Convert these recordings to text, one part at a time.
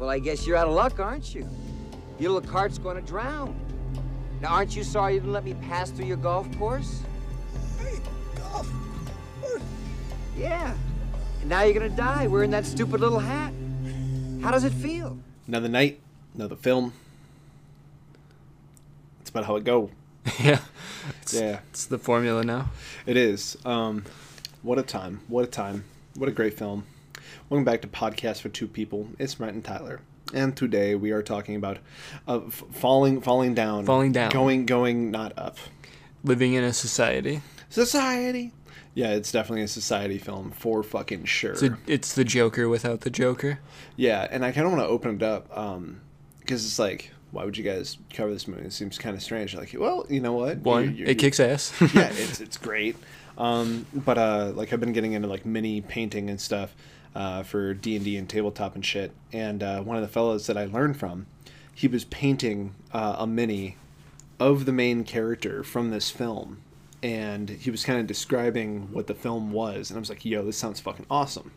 Well, I guess you're out of luck, aren't you? Your little cart's going to drown. Now, aren't you sorry you didn't let me pass through your golf course? Hey, golf. Yeah. And now you're going to die wearing that stupid little hat. How does it feel? Another night, another film. It's about how it go. yeah. It's, Yeah. It's the formula now. It is. Um, what a time. What a time. What a great film. Welcome back to Podcast for Two People. It's Brent and Tyler. And today we are talking about uh, f- falling, falling down, Falling down. going, going, not up. Living in a society. Society. Yeah, it's definitely a society film for fucking sure. It's, a, it's the Joker without the Joker. Yeah, and I kind of want to open it up because it's like, why would you guys cover this movie? It seems kind of strange. Like, well, you know what? One, You- you- it kicks ass. yeah, it's it's great. Um, but uh, like I've been getting into like mini painting and stuff uh, for D and D and tabletop and shit. And uh, one of the fellows that I learned from, he was painting uh, a mini of the main character from this film, and he was kind of describing what the film was. And I was like, "Yo, this sounds fucking awesome."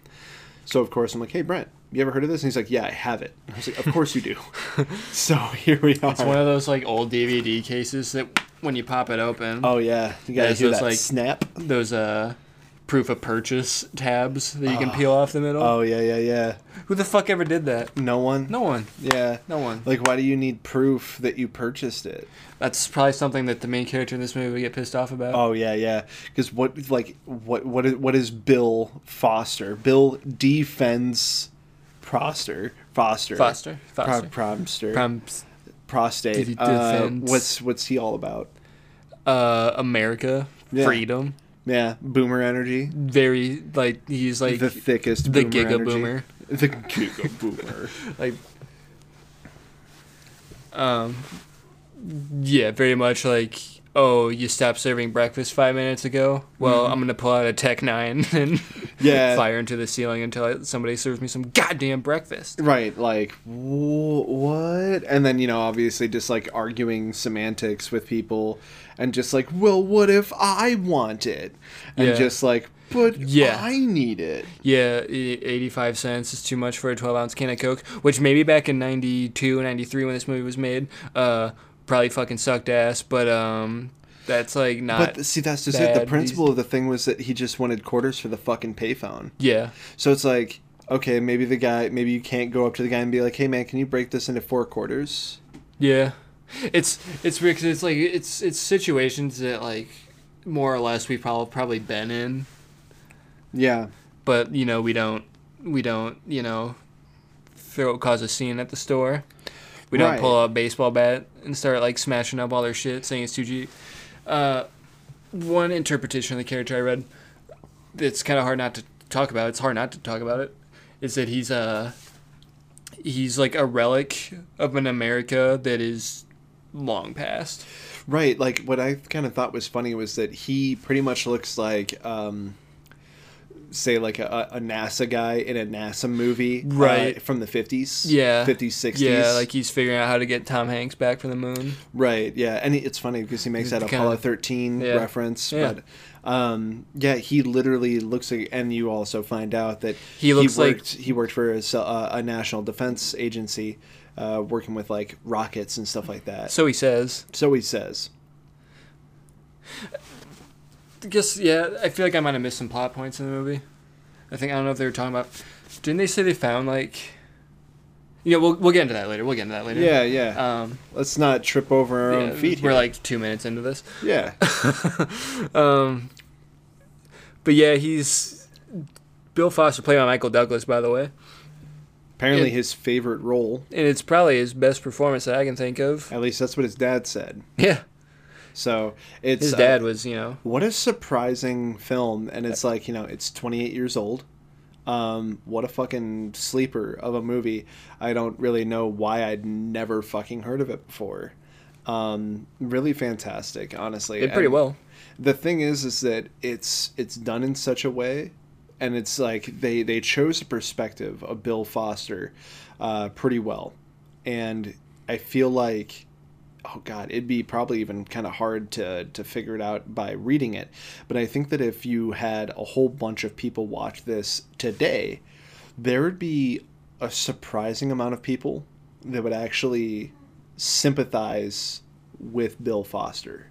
So of course I'm like, "Hey Brent, you ever heard of this?" And he's like, "Yeah, I have it." I was like, "Of course you do." so here we are. It's one of those like old DVD cases that when you pop it open, oh yeah, you Yeah, guys so hear that like- snap? those uh proof of purchase tabs that you can peel off the middle. Oh yeah, yeah, yeah. Who the fuck ever did that? No one. No one. Yeah. No one. Like, why do you need proof that you purchased it? That's probably something that the main character in this movie would get pissed off about. Oh yeah, yeah. Because what, like, what, what is, what is Bill Foster? Bill defends Proster, Foster, Foster, Pro- Foster. Promster, From prostate. Uh, what's what's he all about? uh, America, Yeah. freedom. Yeah, boomer energy. Very like he's like the thickest. Boomer. The boomer giga energy. boomer. The giga boomer. like um yeah very much like oh you stopped serving breakfast five minutes ago well i'm gonna pull out a tech 9 and Yeah. fire into the ceiling until I, somebody serves me some goddamn breakfast Right, like wh- what? And then you know, obviously, just like arguing semantics with people, and just like, well, what if I want it? And Yeah. just like, but Yeah. I need it. yeah e- 85 cents is too much for a 12 ounce can of coke which maybe back in 92 93 when this movie was made uh probably fucking sucked ass but um that's like not But see, that's just it. The principle of the thing was that he just wanted quarters for the fucking payphone. yeah So it's like, okay, maybe the guy, maybe you can't go up to the guy and be like, hey man, can you break this into four quarters? Yeah, it's it's weird 'cause it's like it's it's situations that like more or less we've probably probably been in, Yeah, but you know we don't we don't you know throw cause a scene at the store. We don't Right. pull out a baseball bat and start like smashing up all their shit, saying it's 2G. Uh, one interpretation of the character I read, it's kind of hard not to talk about. It's hard not to talk about it. Is that he's uh he's like a relic of an America that is long past. Right, like what I kind of thought was funny was that he pretty much looks like, um, say, like a, a NASA guy in a NASA movie, uh, Right. from the fifties, Yeah. fifties, sixties, Yeah, like he's figuring out how to get Tom Hanks back from the moon. right, yeah, and it's funny because he makes that Apollo thirteen Yeah. reference, Yeah. but. Um, yeah, he literally looks like, and you also find out that He looks like- worked, he worked for a national defense agency, uh, working with like rockets and stuff like that. So he says. So he says. I guess yeah. I feel like I might have missed some plot points in the movie. I think I don't know if they were talking about. Didn't they say they found like? Yeah, we'll we'll get into that later. We'll get into that later. Yeah, yeah. Um, Let's not trip over our yeah, own feet here. we're like two minutes into this. yeah. Um, but yeah, he's Bill Foster played by Michael Douglas, by the way, Apparently, It- his favorite role. and it's probably his best performance that I can think of. At least that's what his dad said. Yeah, So it's his uh, dad was, you know, what a surprising film, and it's like you know, it's 28 years old. Um, what a fucking sleeper of a movie. I don't really know why I'd never fucking heard of it before. Um, really fantastic, honestly. did pretty And well. The thing is, is that it's it's done in such a way, and it's like they they chose a perspective of Bill Foster, uh, pretty well, and I feel like oh god it'd be probably even kind of hard to to figure it out by reading it but i think that if you had a whole bunch of people watch this today there would be a surprising amount of people that would actually sympathize with Bill Foster.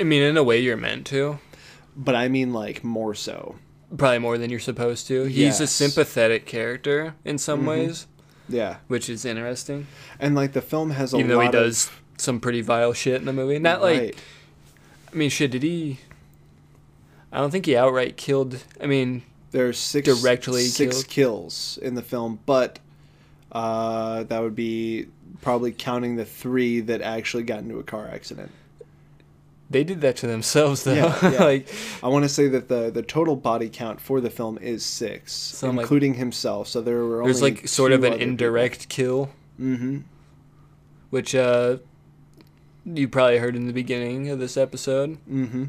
I mean, in a way, you're meant to. But I mean, like, more so. Probably more than you're supposed to. He's a sympathetic character in some ways, Yeah. which is interesting. And, like, the film has a Even lot though he of- does some pretty vile shit in the movie. Not like, Right. I mean, shit, did he. I don't think he outright killed. I mean, There's six Directly six killed. kills in the film, but uh, that would be probably counting the three that actually got into a car accident. They did that to themselves, though. Yeah, yeah. like, I want to say that the the total body count for the film is six, like- including himself. So there were only there's like sort of an indirect kill. Mm-hmm. which uh, you probably heard in the beginning of this episode. Mm-hmm.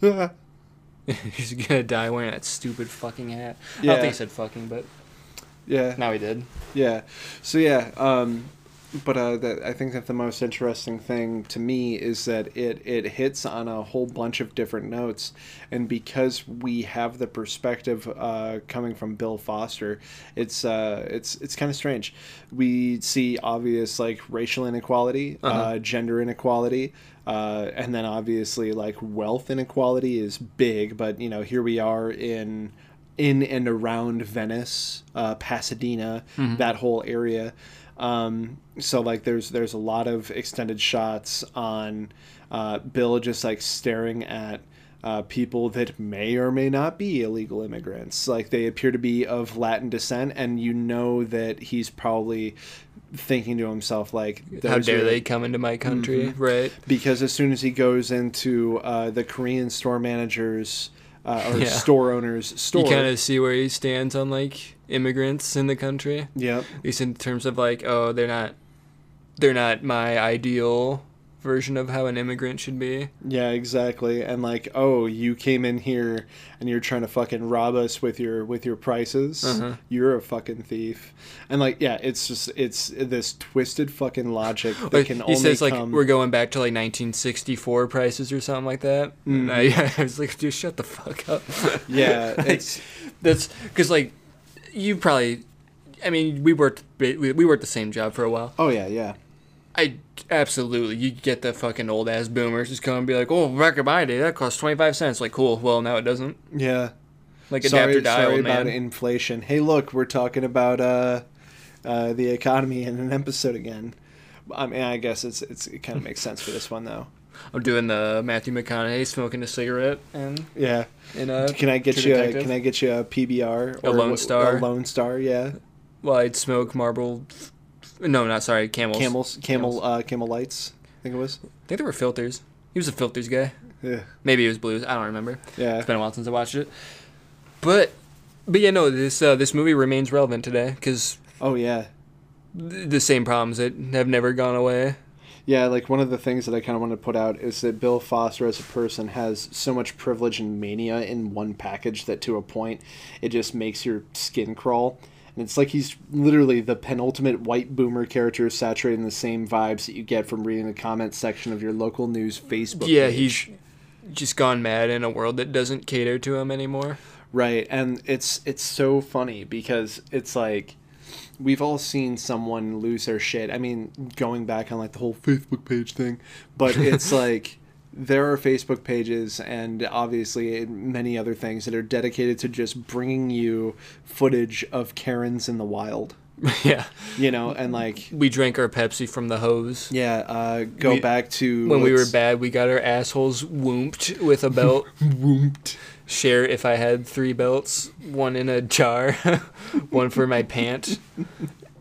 He's gonna die wearing that stupid fucking hat. I don't think he said fucking, but yeah. now he did. Yeah. So yeah, um, but uh, that I think that the most interesting thing to me is that it it hits on a whole bunch of different notes, and because we have the perspective uh, coming from Bill Foster, it's uh, it's it's kind of strange. We see obvious like racial inequality, uh Uh-huh. gender inequality. Uh, and then obviously like wealth inequality is big, but you know here we are in in and around Venice, uh, Pasadena, that whole area. Um, so like there's there's a lot of extended shots on uh, Bill just like staring at uh, people that may or may not be illegal immigrants. Like they appear to be of Latin descent, and you know that he's probably thinking to himself like, How "Those dare are- they come into my country? Mm-hmm. Right. because as soon as he goes into uh, the Korean store managers uh, or Yeah. store owners store, You kind of see where he stands on like immigrants in the country. Yeah. At least in terms of like, oh, they're not, they're not my ideal version of how an immigrant should be. yeah, exactly, and like, oh, you came in here and you're trying to fucking rob us with your with your prices. Uh-huh. You're a fucking thief, and like, yeah, it's just it's this twisted fucking logic that can he only says like come. we're going back to like 1964 prices or something like that. And I, I was like, dude, shut the fuck up. Yeah, Like, it's that's because like you probably, I mean, we worked we worked the same job for a while. oh yeah, yeah, I absolutely you get the fucking old ass boomers just come and be like, oh, back in my day that cost 25 cents. Like, cool. Well, now it doesn't. yeah. Like sorry, adapt or sorry about inflation. Hey, look, we're talking about uh, uh, the economy in an episode again. I mean, I guess it's it's it kind of makes sense for this one though. I'm doing the Matthew McConaughey smoking a cigarette and Yeah. in a. Can I get you? A, can I get you a PBR? A Lone Star? A Lone Star, yeah. Well, I'd smoke Marlboro. No, not sorry, Camels. Camels, camel, Camels. uh, camel lights. I think it was. I think they were filters. He was a filters guy. Yeah. Maybe it was blues. I don't remember. Yeah. It's been a while since I watched it. But, but yeah, no, this uh, this movie remains relevant today because Oh yeah. th- the same problems that have never gone away. Yeah, like one of the things that I kind of want to put out is that Bill Foster as a person has so much privilege and mania in one package that to a point it just makes your skin crawl. And it's like he's literally the penultimate white boomer character saturating the same vibes that you get from reading the comment section of your local news Facebook yeah, page. he's just gone mad in a world that doesn't cater to him anymore. Right, and it's it's so funny because it's like we've all seen someone lose their shit. I mean, going back on like the whole Facebook page thing, but it's like there are Facebook pages and obviously many other things that are dedicated to just bringing you footage of Karens in the wild, yeah, you know, and like we drank our Pepsi from the hose. yeah, uh, go We- back to When we were bad, we got our assholes woomped with a belt. Woomped. Share if I had three belts, one in a jar, one for my pant,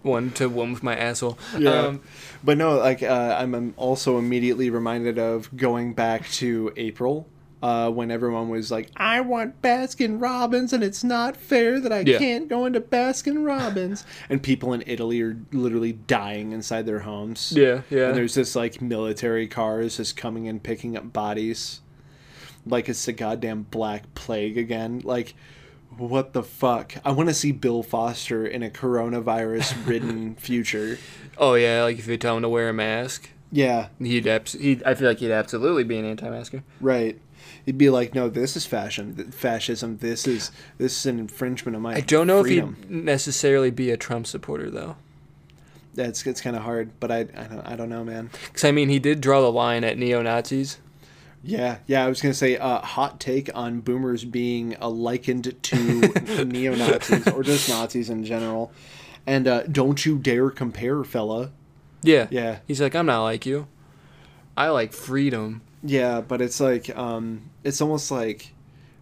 one to womp my asshole. Yeah. Um, But no, like uh, I'm I'm also immediately reminded of going back to April. Uh, when everyone was like, "I want Baskin Robbins, and it's not fair that I Yeah. can't go into Baskin Robbins," and people in Italy are literally dying inside their homes. yeah, yeah. And there's this like military cars just coming and picking up bodies, like it's the goddamn Black Plague again. Like, what the fuck? I want to see Bill Foster in a coronavirus-ridden future. Oh yeah, like if you tell him to wear a mask, Yeah, he'd abs- he'd I feel like he'd absolutely be an anti-masker. Right. He'd be like, "No, this is fashion, fascism. This is this is an infringement of my." I don't know freedom. if he'd necessarily be a Trump supporter though. That's it's kind of hard, but I I don't I don't know, man. Because I mean, he did draw the line at neo Nazis. Yeah, yeah. I was gonna say, uh, hot take on boomers being uh, likened to neo Nazis or just Nazis in general. And uh, don't you dare compare, fella. Yeah. Yeah, He's like, I'm not like you. I like freedom. yeah. But it's like, um, it's almost like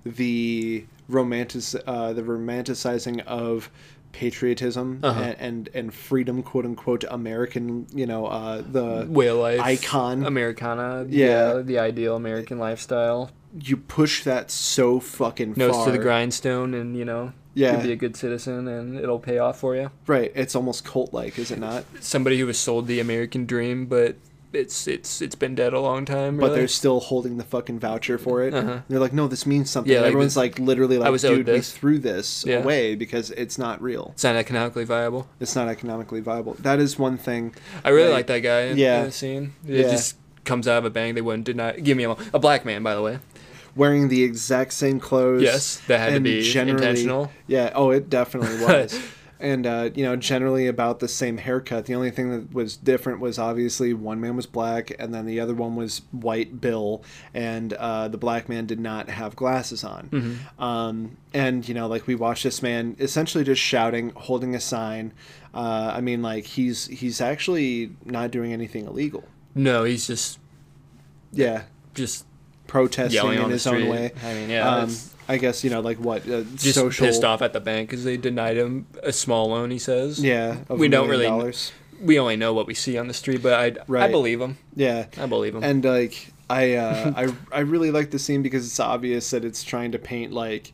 the romantic, uh, the romanticizing of patriotism Uh-huh. and, and and freedom, quote unquote, American. You know, uh, the Way of life. Icon. Americana. Yeah. The ideal American lifestyle. you push that so fucking Nose far. to the grindstone and, you know, Yeah. be a good citizen and it'll pay off for you. Right. It's almost cult like, is it not? Somebody who was sold the American dream, but it's it's it's been dead a long time. but they're still holding the fucking voucher for it. Uh-huh. They're like, no, this means something. Yeah, like Everyone's this- like, literally, like, dude, we this." threw this Yeah. away because it's not real. it's not economically viable. It's not economically viable. That is one thing. I really Like, that guy in, yeah. in the scene. It Yeah. just comes out of a bang. They wouldn't deny. Give me a, a black man, by the way. Wearing the exact same clothes. Yes, that had to be generally- intentional. Yeah. Oh, it definitely was. And uh, you know, generally about the same haircut. The only thing that was different was obviously one man was black, and then the other one was white Bill, and uh, the black man did not have glasses on. Mm-hmm. Um, and you know, like we watched this man essentially just shouting, holding a sign. Uh, I mean, like he's he's actually not doing anything illegal. No, he's just Yeah, just protesting in his own way. I mean, yeah, Um, I guess you know, like what uh, just social. pissed off at the bank because they denied him a small loan. He says. Yeah, We don't really- dollars. We only know what we see on the street, but I I believe him. Yeah, I believe him. and like I uh, I I really like the scene because it's obvious that it's trying to paint like.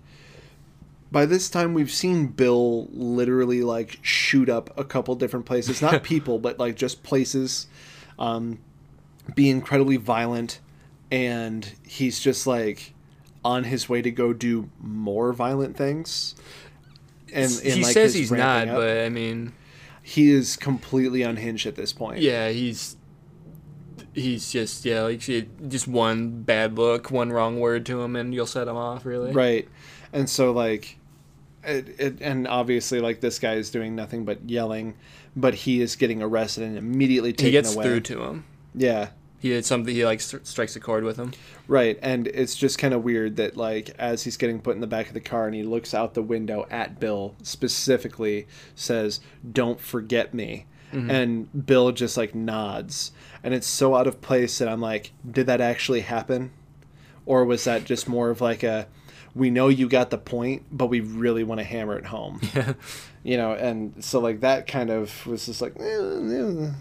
By this time, we've seen Bill literally like shoot up a couple different places, not people, but like just places, um, be incredibly violent, and he's just like on his way to go do more violent things. And, and, he like, says he's not, up. but I mean, he is completely unhinged at this point. yeah, he's he's just yeah, like just one bad look, one wrong word to him, and you'll set him off. Really, Right. And so like it, it and obviously like this guy is doing nothing but yelling, but he is getting arrested and immediately taken He gets away. through to him. yeah. He did something. He like st- strikes a chord with him. Right. And it's just kind of weird that like as he's getting put in the back of the car and he looks out the window at Bill specifically says, "Don't forget me." Mm-hmm. And Bill just like nods. And it's so out of place that I'm like, did that actually happen? Or was that just more of like a we know you got the point, but we really want to hammer it home. Yeah. You know, and so like that kind of was just like eh, eh.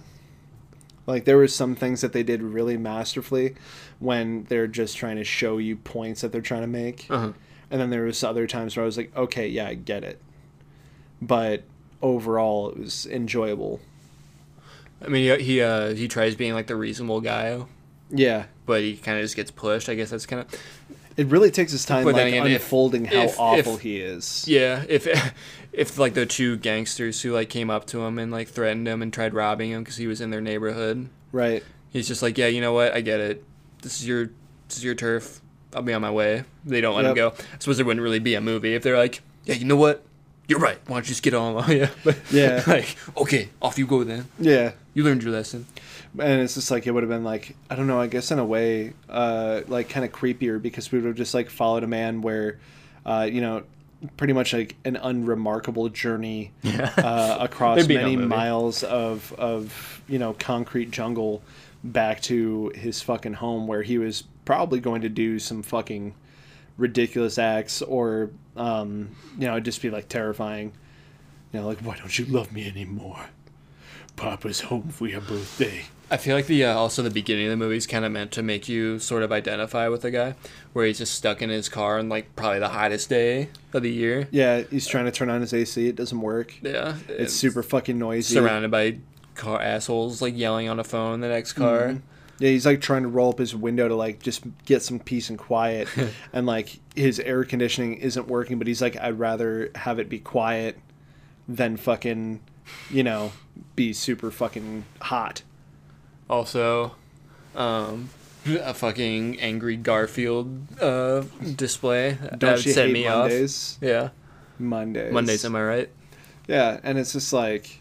Like there were some things that they did really masterfully when they're just trying to show you points that they're trying to make. Uh-huh. And then there was other times where I was like, okay, yeah, I get it. But overall it was enjoyable. I mean, he he, uh, he tries being like the reasonable guy, Yeah. but he kind of just gets pushed. I guess that's kind of It really takes his time But like again, if- unfolding how if- awful if- he is. yeah. If if like the two gangsters who like came up to him and like threatened him and tried robbing him because he was in their neighborhood, Right. he's just like, yeah, you know what? I get it. This is your this is your turf. I'll be on my way. They don't let him go. I suppose there wouldn't really be a movie if they're like, yeah, you know what? You're right. Why don't you just get on? yeah. But Yeah. like, okay, off you go then. Yeah. You learned your lesson. and it's just like it would have been like I don't know I guess in a way uh, like kind of creepier because we would have just like followed a man where uh, you know pretty much like an unremarkable journey uh, across no many miles of of you know concrete jungle back to his fucking home where he was probably going to do some fucking ridiculous acts or um, you know just be like terrifying. You know like why don't you love me anymore papa's home for your birthday I feel like the uh, also the beginning of the movie is kind of meant to make you sort of identify with the guy, where he's just stuck in his car on like probably the hottest day of the year. Yeah, he's trying to turn on his AC. It doesn't work. Yeah, It's super fucking noisy. surrounded by car assholes like yelling on a phone in the next car. Mm-hmm. Yeah, he's like trying to roll up his window to like just get some peace and quiet, and like his air conditioning isn't working. But he's like, I'd rather have it be quiet than fucking, you know, be super fucking hot. Also, um, a fucking angry Garfield uh, display. Don't that you set hate me Mondays? off. Yeah, Mondays. Mondays. Am I right? Yeah, and it's just like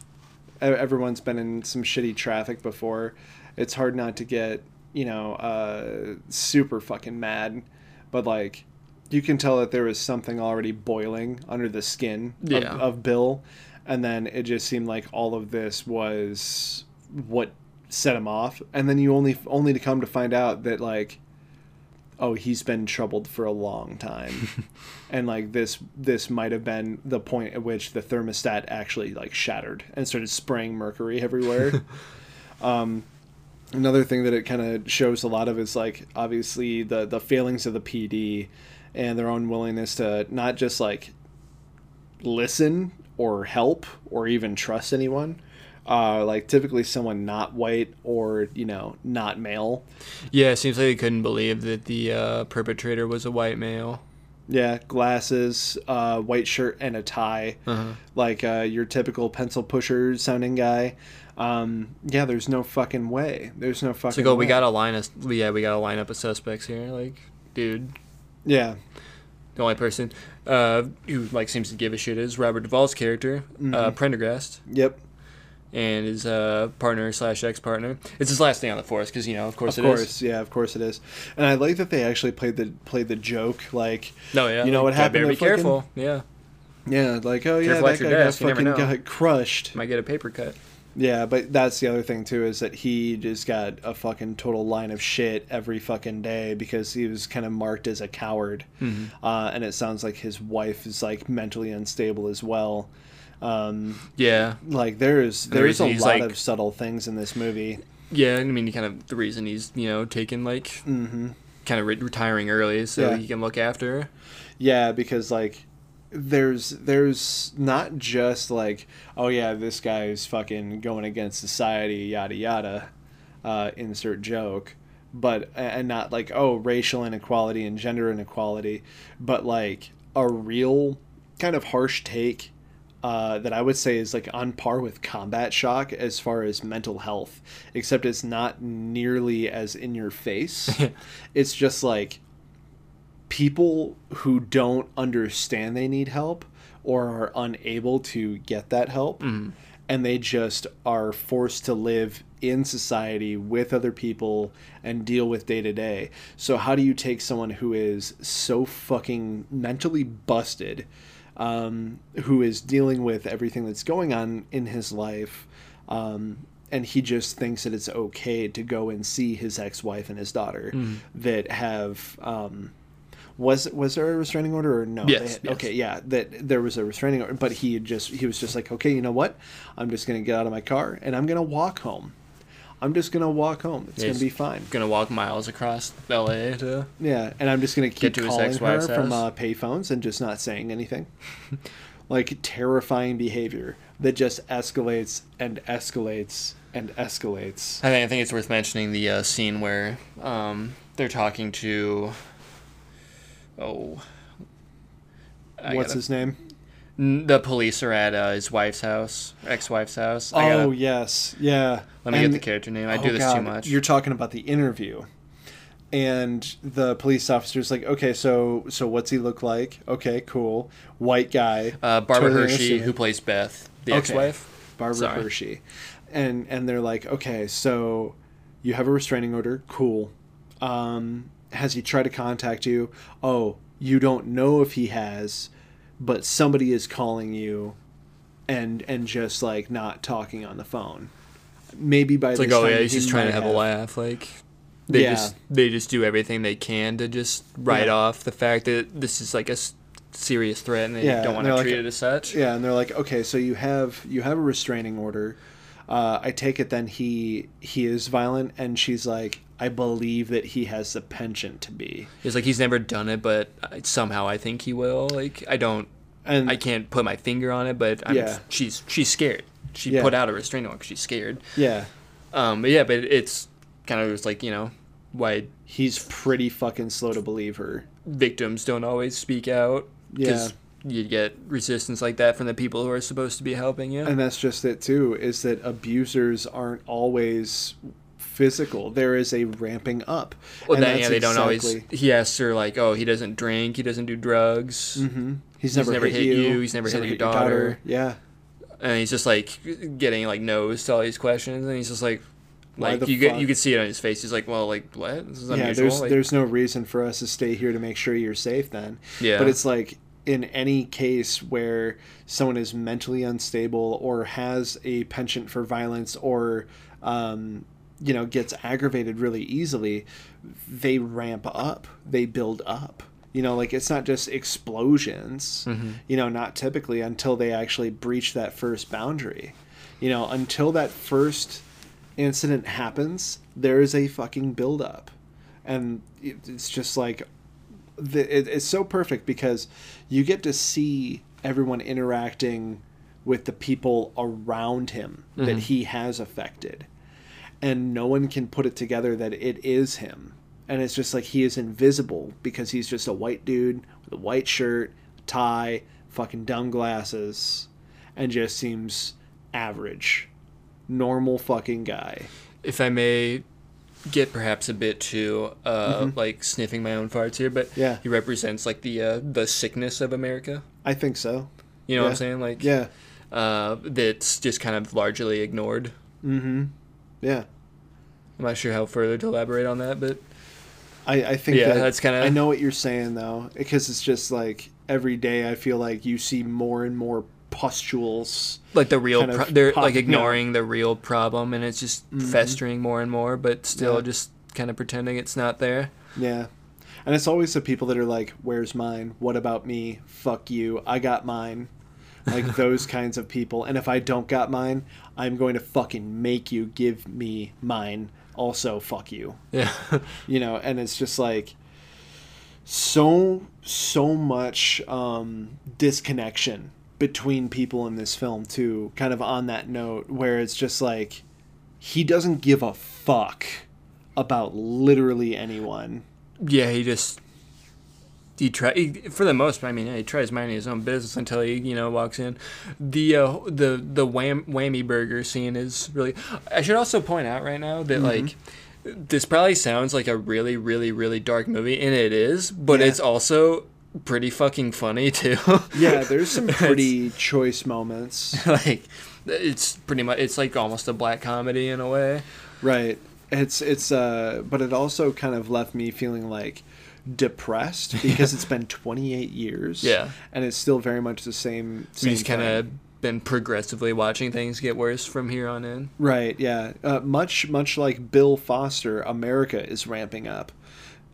everyone's been in some shitty traffic before. It's hard not to get, you know, uh, super fucking mad, but like you can tell that there was something already boiling under the skin of, Yeah. of Bill, and then it just seemed like all of this was what set him off, and then you only only to come to find out that like oh he's been troubled for a long time. And like this this might have been the point at which the thermostat actually like shattered and started spraying mercury everywhere. Um another thing that it kind of shows a lot of is like obviously the the failings of the pd and their own willingness to not just like listen or help or even trust anyone uh, like typically someone not white or you know not male Yeah, it seems like they couldn't believe that the uh, perpetrator was a white male. Yeah, glasses, uh, white shirt, and a tie, Uh-huh. like uh, your typical pencil pusher sounding guy. Um, yeah, there's no fucking way. There's no fucking. So go. We got a line of yeah. We got a lineup of suspects here. Like, dude, Yeah, the only person uh, who like seems to give a shit is Robert Duvall's character, uh, Prendergast, yep, and his uh, partner slash ex partner. It's his last day on the force because you know, of course, of it is. course, yeah, of course it is. And I like that they actually played the played the joke, like No, yeah. You know what happened Better be fucking- careful. Yeah, yeah, like oh yeah, Careful that guy got fucking got crushed. might get a paper cut. Yeah, but that's the other thing too is that he just got a fucking total line of shit every fucking day because he was kind of marked as a coward, uh, and it sounds like his wife is like mentally unstable as well. Um, Yeah, like there's the there's a lot like- of subtle things in this movie. yeah. I mean, kind of the reason he's you know taking like hmm kind of re- retiring early so Yeah. he can look after. her. Yeah, because like there's there's not just like oh yeah this guy's fucking going against society yada yada uh, insert joke but and not like oh racial inequality and gender inequality but like a real kind of harsh take uh, that I would say is like on par with combat shock as far as mental health, except it's not nearly as in your face. it's just like people who don't understand they need help or are unable to get that help and they just are forced to live in society with other people and deal with day to day. So how do you take someone who is so fucking mentally busted um, who is dealing with everything that's going on in his life um, and he just thinks that it's okay to go and see his ex-wife and his daughter that have um, was was there a restraining order or no? Yes, had- yes. Okay, yeah, that there was a restraining order, but he had just he was just like, okay, you know what? I'm just gonna get out of my car and I'm gonna walk home. I'm just gonna walk home. It's Yeah, gonna be fine. Gonna walk miles across L.A. to Yeah, and I'm just gonna keep to his calling her from uh, payphones and just not saying anything. like terrifying behavior that just escalates and escalates and escalates. I think I think it's worth mentioning the uh, scene where um, they're talking to. Oh. I What's gotta- his name? The police are at uh, his wife's house, ex-wife's house. I Oh gotta, yes, yeah. let me get the character name. I oh, do this too much. You're talking about the interview, and the police officer's like, "Okay, so so what's he look like? Okay, cool, white guy, uh, Barbara totally Hershey, who plays Beth, the Okay. ex-wife. Barbara Sorry. Hershey, and and they're like, okay, so you have a restraining order, cool. Um, has he tried to contact you? Oh, you don't know if he has, but somebody is calling you, and and just like not talking on the phone. Maybe by It's this like, oh yeah, he's he just trying to might have a laugh. Like they Yeah. just they just do everything they can to just write Yeah. off the fact that this is like a serious threat and they Yeah, don't want to like- treat it as such. Yeah, and they're like, okay, so you have you have a restraining order. Uh, I take it then he he is violent, and she's like, I believe that he has the penchant to be, It's like he's never done it, but somehow I think he will. Like I don't, and I can't put my finger on it, but I'm, Yeah. she's she's scared. She Yeah. put out a restraining order 'cause she's scared. yeah, Um, but yeah, but it's kind of just like you know why he's pretty fucking slow to believe her. victims don't always speak out because you get resistance like that from the people who are supposed to be helping you. And that's just it too, is that abusers aren't always physical. There is a ramping up. Well, And that, yeah, they don't always. He asks her like, "Oh, he doesn't drink. He doesn't do drugs." Mhm. He's, never, never hit, hit you. you, he's never hit your daughter. Yeah. and he's just like getting like no's to all these questions, and he's just like, like you get you could see it on his face. He's like, well, like what? This is Yeah, there's like, there's no reason for us to stay here to make sure you're safe then. Yeah. But it's like in any case where someone is mentally unstable or has a penchant for violence or um, you know gets aggravated really easily, they ramp up. They build up. You know, like it's not just explosions. Mm-hmm. You know, not typically until they actually breach that first boundary. You know, until that first incident happens, there is a fucking build up. And it's just like it's so perfect because you get to see everyone interacting with the people around him that he has affected and no one can put it together that it is him and it's just like he is invisible because he's just a white dude with a white shirt tie fucking dumb glasses and just seems average normal fucking guy if I may get perhaps a bit too uh, like sniffing my own farts here, but Mm-hmm. Yeah. he represents like the uh, the sickness of America. i think so You know what I'm saying? Like yeah uh, that's just kind of largely ignored. mm-hmm yeah I'm not sure how further to elaborate on that, but I, I think Yeah, that that's kinda- I know what you're saying though, because it's just like every day I feel like you see more and more pustules. like the real Kind of pro- they're pop- like yeah. ignoring the real problem, and it's just mm-hmm. festering more and more, but still Yeah. just kind of pretending it's not there. Yeah, and it's always the people that are like, "Where's mine? What about me? Fuck you! I got mine." Like those kinds of people. And if I don't got mine, I'm going to fucking make you give me mine. Also, fuck you. Yeah. you know and it's just like so so much um disconnection between people in this film too kind of on that note where it's just like he doesn't give a fuck about literally anyone yeah, he just he try he, for the most. I mean, yeah, he tries minding his own business until he you know walks in. The uh, the the wham, whammy burger scene is really. I should also point out right now that like. This probably sounds like a really, really, really dark movie, and it is, but Yeah. it's also pretty fucking funny too. yeah there's some pretty choice moments like, it's pretty much it's like almost a black comedy in a way. Right. It's it's uh but it also kind of left me feeling like depressed because it's been 28 years. Yeah. And it's still very much the same same We just kind of been progressively watching things get worse from here on in. Right, yeah. Uh, much much like Bill Foster, America is ramping up.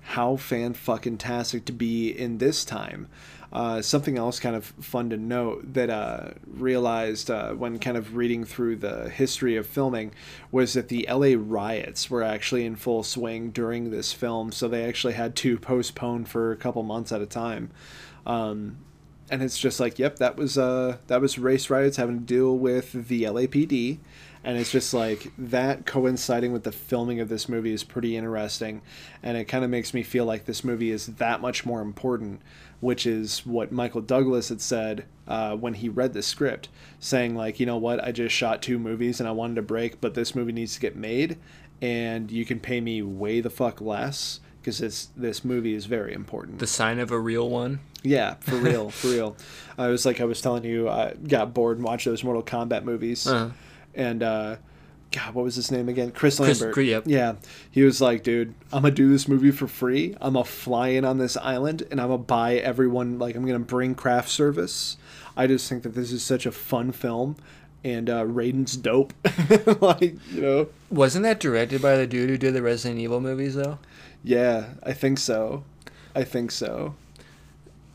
How fan fucking tastic to be in this time. Uh, something else kind of fun to note that uh, realized uh, when kind of reading through the history of filming was that the LA riots were actually in full swing during this film, so they actually had to postpone for a couple months at a time. Um, and it's just like, yep, that was uh, that was race riots having to deal with the LAPD, and it's just like that coinciding with the filming of this movie is pretty interesting, and it kind of makes me feel like this movie is that much more important, which is what Michael Douglas had said uh, when he read the script, saying like, you know what, I just shot two movies and I wanted to break, but this movie needs to get made, and you can pay me way the fuck less because this this movie is very important. The sign of a real one. Yeah, for real, for real. I was like I was telling you, I got bored and watched those Mortal Kombat movies, Uh-huh. and uh, God, what was his name again? Chris Lambert. Chris- yep. Yeah, he was like, dude, I'm gonna do this movie for free. I'm gonna fly in on this island, and I'm gonna buy everyone. Like, I'm gonna bring craft service. I just think that this is such a fun film, and uh, Raiden's dope. like, you know, Wasn't that directed by the dude who did the Resident Evil movies though? yeah, I think so. I think so.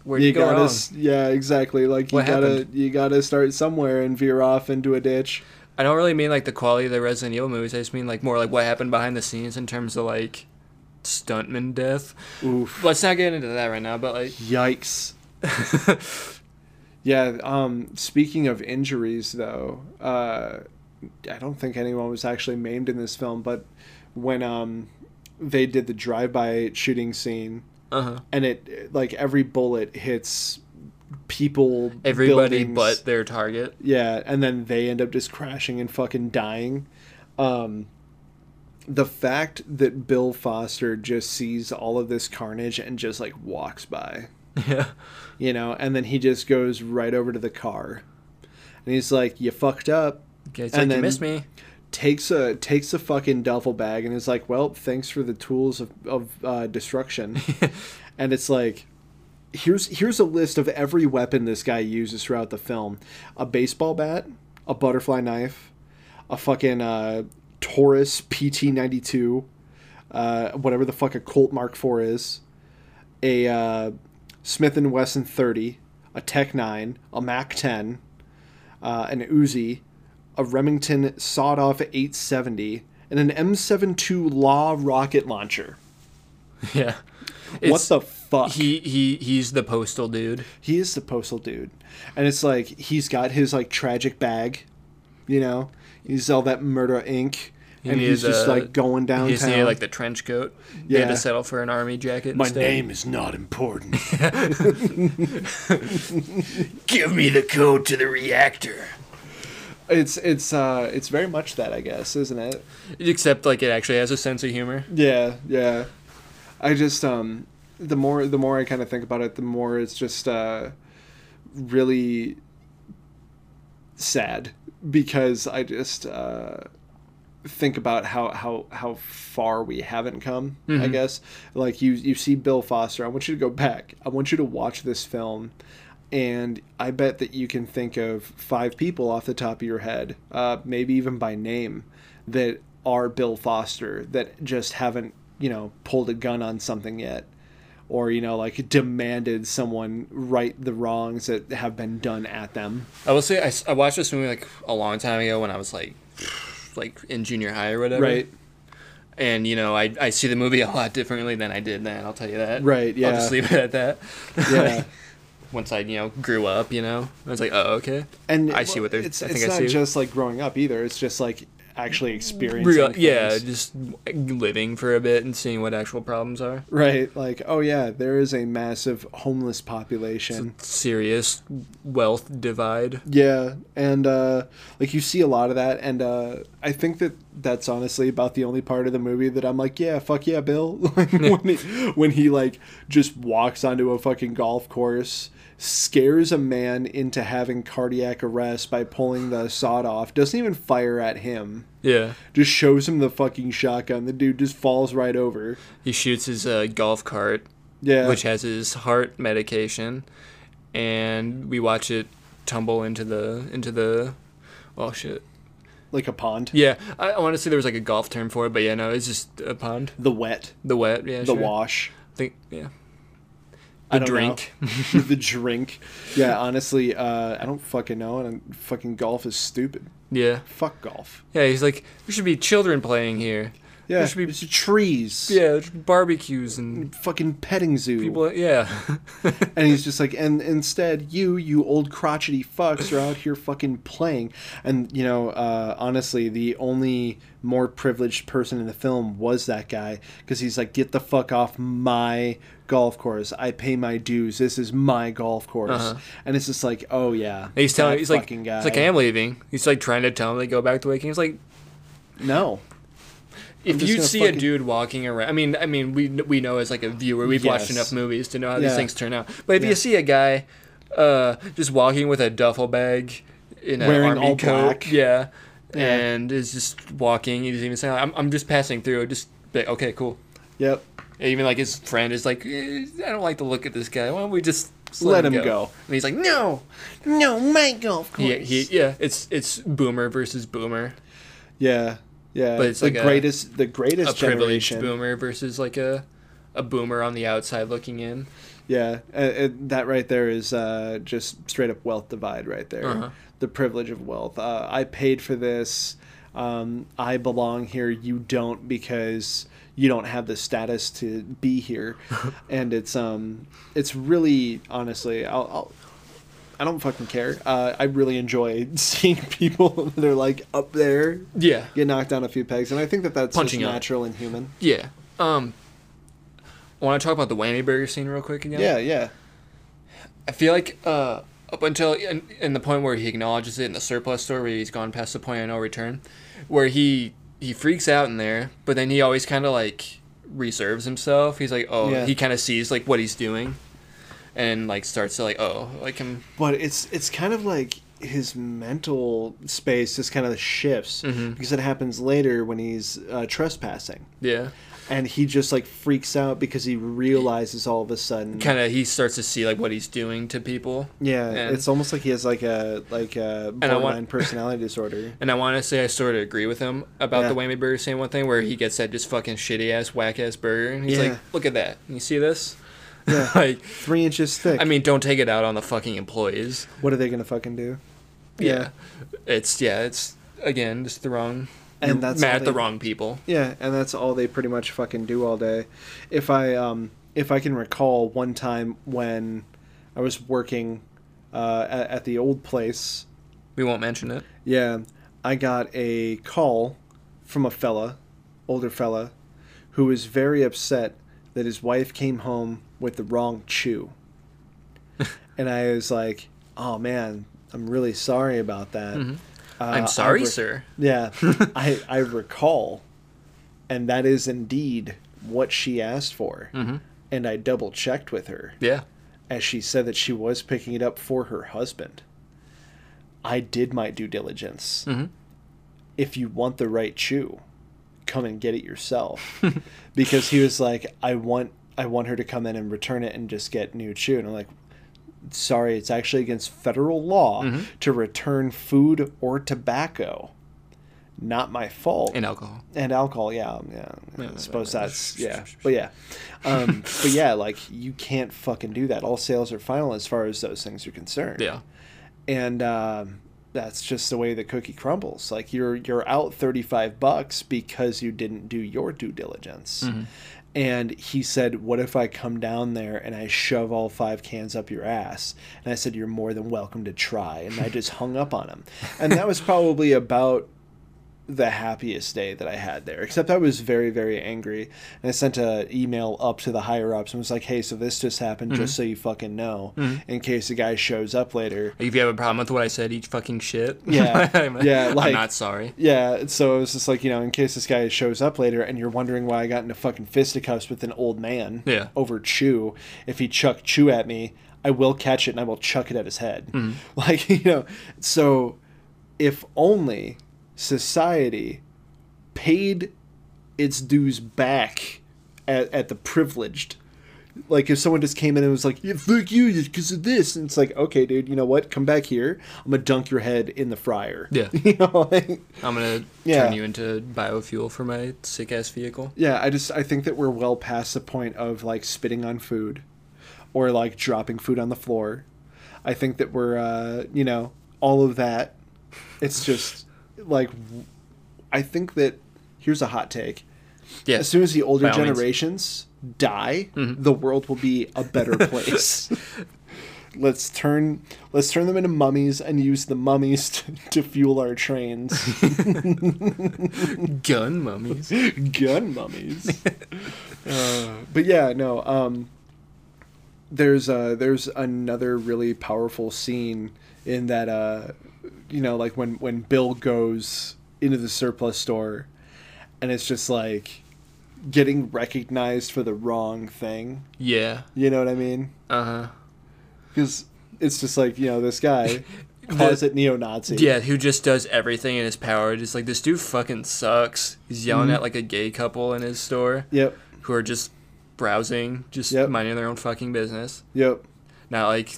Where'd you, go gotta, wrong? yeah, exactly. Like you What gotta, happened? you gotta start somewhere and veer off into a ditch. I don't really mean like the quality of the Resident Evil movies. I just mean like more like what happened behind the scenes in terms of like stuntman death. Oof. Let's not get into that right now. But like, Yikes. yeah. Um. Speaking of injuries, though, uh, I don't think anyone was actually maimed in this film, but when um, they did the drive-by shooting scene, uh huh. and it like every bullet hits people, Everybody buildings. but their target. Yeah, and then they end up just crashing and fucking dying. Um, the fact that Bill Foster just sees all of this carnage and just like walks by, Yeah. you know, and then he just goes right over to the car, and he's like, "You fucked up." Okay, And like then- you missed me. Takes a takes a fucking duffel bag and is like, "Well, thanks for the tools of of uh, destruction," and it's like. Here's here's a list of every weapon this guy uses throughout the film: a baseball bat, a butterfly knife, a fucking uh, Taurus PT ninety two, uh, whatever the fuck a Colt Mark IV is, a uh, Smith and Wesson thirty, a Tech nine, a Mac ten, uh, an Uzi, a Remington sawed off eight seventy, and an M 72 Law rocket launcher. Yeah. what the fuck? He he he's the postal dude. he is the postal dude and it's like he's got his like tragic bag you know he's all that murder ink He and he's needed, just like going He downtown needed like the trench coat. He had Yeah. to settle for an army jacket. my instead. name is not important Give me the code to the reactor. it's it's uh it's very much that i guess isn't it Except like it actually has a sense of humor. yeah yeah i just um the more the more i kind of think about it the more it's just uh really sad because i just uh think about how how how far we haven't come i Mhm. guess. Like you you see bill foster i want you to go back. I want you to watch this film and i bet that you can think of five people off the top of your head uh, maybe even by name that are bill foster that just haven't you know pulled a gun on something yet or you know like demanded someone right the wrongs that have been done at them I will say I watched this movie like a long time ago when I was like like in junior high or whatever. right And you know I, I see the movie a lot differently than I did then. I'll tell you that. Right, yeah I'll just leave it at that. yeah Once I you know grew up, you know I was like oh okay. and I see what they're- it's, I it's I not see. just like growing up either it's just like actually experiencing Real, yeah, just living for a bit and seeing what actual problems are. right like oh yeah there is a massive homeless population Serious wealth divide. Yeah, and uh, like you see a lot of that, and uh, I think that that's honestly about the only part of the movie that I'm like, yeah, fuck yeah, Bill. Like, when, he, when he like just walks onto a fucking golf course, scares a man into having cardiac arrest by pulling the sawed off, doesn't even fire at him, Yeah. just shows him the fucking shotgun. The dude just falls right over. He shoots his uh, golf cart, Yeah, which has his heart medication, and we watch it tumble into the into the. Oh shit! like a pond. Yeah, I, I want to say there was like a golf term for it, but yeah, no, it's just a pond. The wet, The wet, yeah, the sure. wash. Think, yeah. The drink. the drink. Yeah, honestly, uh, I don't fucking know, and fucking golf is stupid. Yeah, Fuck golf. yeah. He's like, there should be children playing here. Yeah, There should be- it's trees. Yeah, there should be barbecues and fucking petting zoo. people. Yeah, and he's just like, and instead, you, you old crotchety fucks, are out here fucking playing. And you know, uh, honestly, the only more privileged person in the film was that guy because he's like, get the fuck off my golf course. I pay my dues. This is my golf course. Uh-huh. And it's just like, oh yeah, he's telling. He's like, guy. he's like, I am leaving. He's like trying to tell him to go back to waking. He's like, no. If you see a dude walking around, I mean, I mean, we we know as like a viewer, we've watched enough movies to know how Yeah. these things turn out. But if Yeah. you see a guy, uh, just walking with a duffel bag in an Wearing army all coat, black. yeah, Yeah. and is just walking, he's even saying, "I'm I'm just passing through." Just like, okay, cool. Yep. Even like his friend is like, eh, I don't like the look of this guy. Why don't we just Let him go. And he's like, no. No, my golf course. He, he, yeah, it's it's boomer versus boomer. Yeah, yeah. But it's the like a- greatest, the greatest A privileged generation. boomer versus like a a boomer on the outside looking in. Yeah, uh, uh, that right there is uh, just straight up wealth divide right there. Uh-huh. The privilege of wealth. Uh, I paid for this. Um, I belong here. You don't because you don't have the status to be here, and it's um, it's really honestly, I'll. I'll I don't fucking care. Uh, I really enjoy seeing people that are like up there Yeah. get knocked down a few pegs, and I think that that's Punching just natural and human. Yeah. Um I want to talk about the whammy burger scene real quick again. Yeah, yeah, I feel like uh up until in, in the point where he acknowledges it in the surplus store where he's gone past the point of no return, where he he freaks out in there, but then he always kind of like reserves himself. He's like, oh, Yeah. he kind of sees like what he's doing, and like starts to like, oh, like him. but it's it's kind of like his mental space just kind of shifts Mhm. because it happens later when he's uh, trespassing Yeah, and he just like freaks out because he realizes all of a sudden kind of he starts to see like what he's doing to people. yeah and- it's almost like he has like a like a I want- borderline personality disorder And I want to say I sort of agree with him about Yeah. the Whammy Burger saying one thing where he gets that just fucking shitty ass whack ass burger, and he's Yeah. like, "Look at that! You see this? Yeah like, three inches thick I mean, don't take it out on the fucking employees. what are they gonna fucking do Yeah, it's yeah, it's again just the wrong. And that's mad at the wrong people. Yeah, and that's all they pretty much fucking do all day. If I um if I can recall one time when I was working uh, at, at the old place, We won't mention it. yeah, I got a call from a fella, older fella, who was very upset that his wife came home with the wrong chew. and I was like, "Oh man, I'm really sorry about that." Uh, I'm sorry, re- sir. yeah, I I recall, and that is indeed what she asked for. Mhm. And I double checked with her Yeah, as she said that she was picking it up for her husband. I did my due diligence. Mhm. If you want the right chew, come and get it yourself. because he was like, I want I want her to come in and return it and just get new chew. And I'm like, sorry, it's actually against federal law Mhm. to return food or tobacco. Not my fault and alcohol. and alcohol yeah yeah Yeah, i suppose that's yeah but yeah um but yeah like you can't fucking do that all sales are final as far as those things are concerned Yeah, and um that's just the way the cookie crumbles. Like you're you're out 35 bucks because you didn't do your due diligence. Mm-hmm. and he said what if i come down there and i shove all five cans up your ass? And i said you're more than welcome to try. And i just hung up on him. And that was probably about the happiest day that I had there. Except I was very, very angry, and I sent a email up to the higher ups and was like, "Hey, so this just happened, just mm-hmm. so you fucking know, mm-hmm. in case the guy shows up later." if you have a problem with what I said, eat fucking shit. Yeah. I'm, Yeah, I'm like- not sorry. Yeah, so it was just like you know, in case this guy shows up later, and you're wondering why I got into fucking fisticuffs with an old man Yeah. over chew. If he chuck chew at me, I will catch it and I will chuck it at his head. Mm-hmm. Like you know, so if only society paid its dues back at, at the privileged. Like if someone just came in and was like, yeah, "Fuck you," because of this, and it's like, okay, dude, you know what? Come back here. I'm gonna dunk your head in the fryer. Yeah. you know, like, I'm gonna Yeah. turn you into biofuel for my sick ass vehicle. yeah. I just I think that we're well past the point of like spitting on food, or like dropping food on the floor. I think that we're, uh, you know, all of that. It's just like, I think that here's a hot take. Yeah, As soon as the older all means. generations die, Mhm. the world will be a better place. let's turn let's turn them into mummies and use the mummies to, to fuel our trains. gun mummies. Gun mummies. uh, but yeah, no. Um, there's uh, there's another really powerful scene in that uh, you know, like when when Bill goes into the surplus store, and it's just like getting recognized for the wrong thing. Yeah. You know what I mean? Uh huh. Because it's just like you know this guy, closet neo-Nazi. Yeah, who just does everything in his power. Just like this dude fucking sucks. He's yelling Mhm. at like a gay couple in his store Yep. who are just browsing, just Yep. minding their own fucking business. Yep. Not like,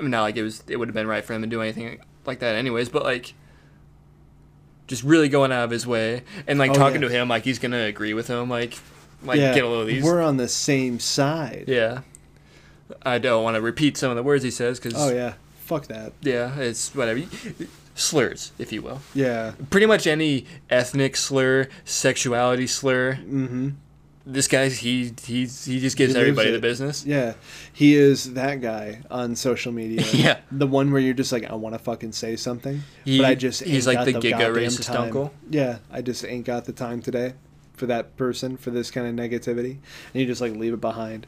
not like it was. It would have been right for him to do anything like that, anyways. But like, just really going out of his way and like Oh, talking yeah. to him like he's gonna agree with him. Like, like yeah. get a little of these. We're on the same side. Yeah. I don't want to repeat some of the words he says because Oh yeah. Fuck that. yeah, it's whatever. Slurs, if you will. Yeah. Pretty much any ethnic slur, sexuality slur. Mm-hmm. This guy, he he's he just gives He everybody it. the business. Yeah, he is that guy on social media. Yeah. the one where you're just like, I want to fucking say something, He- but I just he's ain't like got the giga racist time. uncle. Yeah, I just ain't got the time today for that person for this kind of negativity, and you just like leave it behind.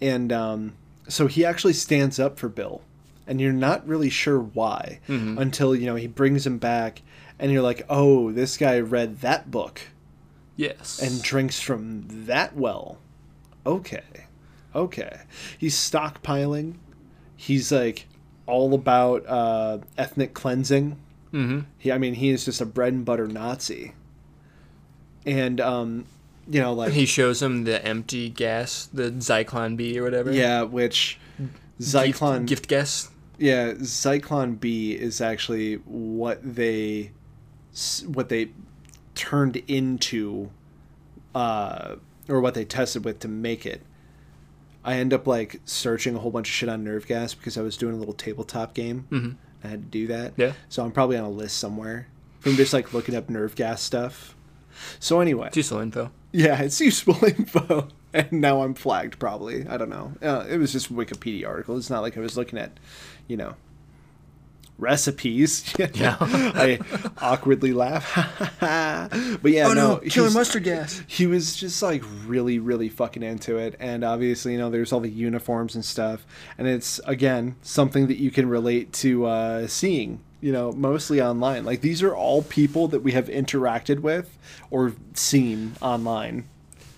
And um, so he actually stands up for Bill, and you're not really sure why Mhm. until you know he brings him back, and you're like, oh, this guy read that book Yes. and drinks from that well. Okay. Okay. He's stockpiling. He's like all about uh, ethnic cleansing. mm-hmm. He, I mean, he is just a bread and butter Nazi. And, um, you know, like, He shows him the empty gas, the Zyklon B or whatever. yeah, which Zyklon, Gift, gift gas. yeah, Zyklon B is actually what they, what they turned into, uh, or what they tested with to make it. I end up like searching a whole bunch of shit on nerve gas because I was doing a little tabletop game. Mm-hmm. I had to do that. Yeah. So I'm probably on a list somewhere from just like looking up nerve gas stuff. So anyway, It's useful info. yeah, it's useful info, and now I'm flagged. Probably, I don't know. Uh, it was just Wikipedia article. It's not like I was looking at, you know, recipes. Yeah. I awkwardly laugh. but yeah, oh no, he killer was- mustard gas. he was just like really really fucking into it and obviously you know there's all the uniforms and stuff and it's again something that you can relate to uh, seeing you know mostly online like these are all people that we have interacted with or seen online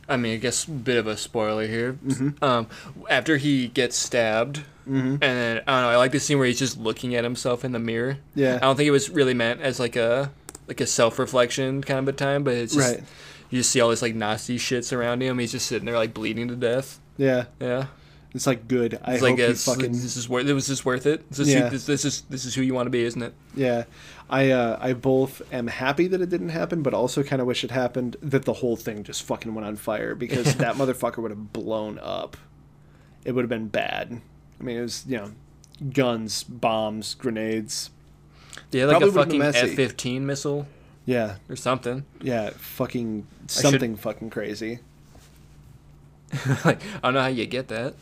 I mean, I guess a bit of a spoiler here. Mm-hmm. Um, after he gets stabbed, and then I don't know. I like the scene where he's just looking at himself in the mirror. Yeah. I don't think it was really meant as like a like a self reflection kind of a time, but it's just Right. you just see all this like nasty shit surrounding him. He's just sitting there like bleeding to death. yeah Yeah. it's like good i It's hope like you fucking this is worth. It was this worth it? Is this, Yeah. who, this, this is this is who you want to be, isn't it? Yeah, I uh, I both am happy that it didn't happen, but also kind of wish it happened that the whole thing just fucking went on fire because that motherfucker would have blown up. It would have been bad. I mean, it was you know, guns, bombs, grenades. Yeah, like Probably a fucking. F fifteen missile Yeah, or something. yeah, fucking should- something fucking crazy. like I don't know how you get that.